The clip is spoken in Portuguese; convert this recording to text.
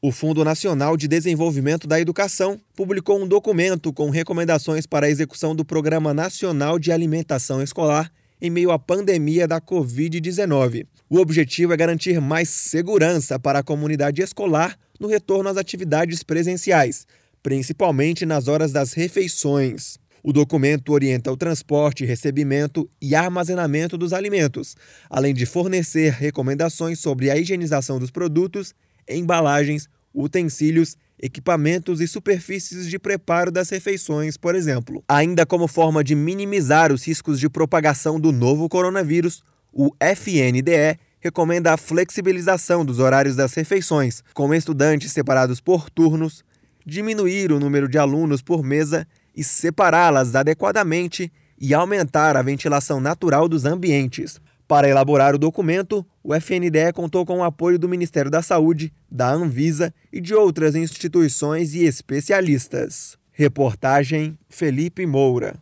O Fundo Nacional de Desenvolvimento da Educação publicou um documento com recomendações para a execução do Programa Nacional de Alimentação Escolar em meio à pandemia da Covid-19. O objetivo é garantir mais segurança para a comunidade escolar no retorno às atividades presenciais, principalmente nas horas das refeições. O documento orienta o transporte, recebimento e armazenamento dos alimentos, além de fornecer recomendações sobre a higienização dos produtos embalagens, utensílios, equipamentos e superfícies de preparo das refeições, por exemplo. Ainda como forma de minimizar os riscos de propagação do novo coronavírus, o FNDE recomenda a flexibilização dos horários das refeições, com estudantes separados por turnos, diminuir o número de alunos por mesa e separá-las adequadamente e aumentar a ventilação natural dos ambientes. Para elaborar o documento, o FNDE contou com o apoio do Ministério da Saúde, da Anvisa e de outras instituições e especialistas. Reportagem Felipe Moura.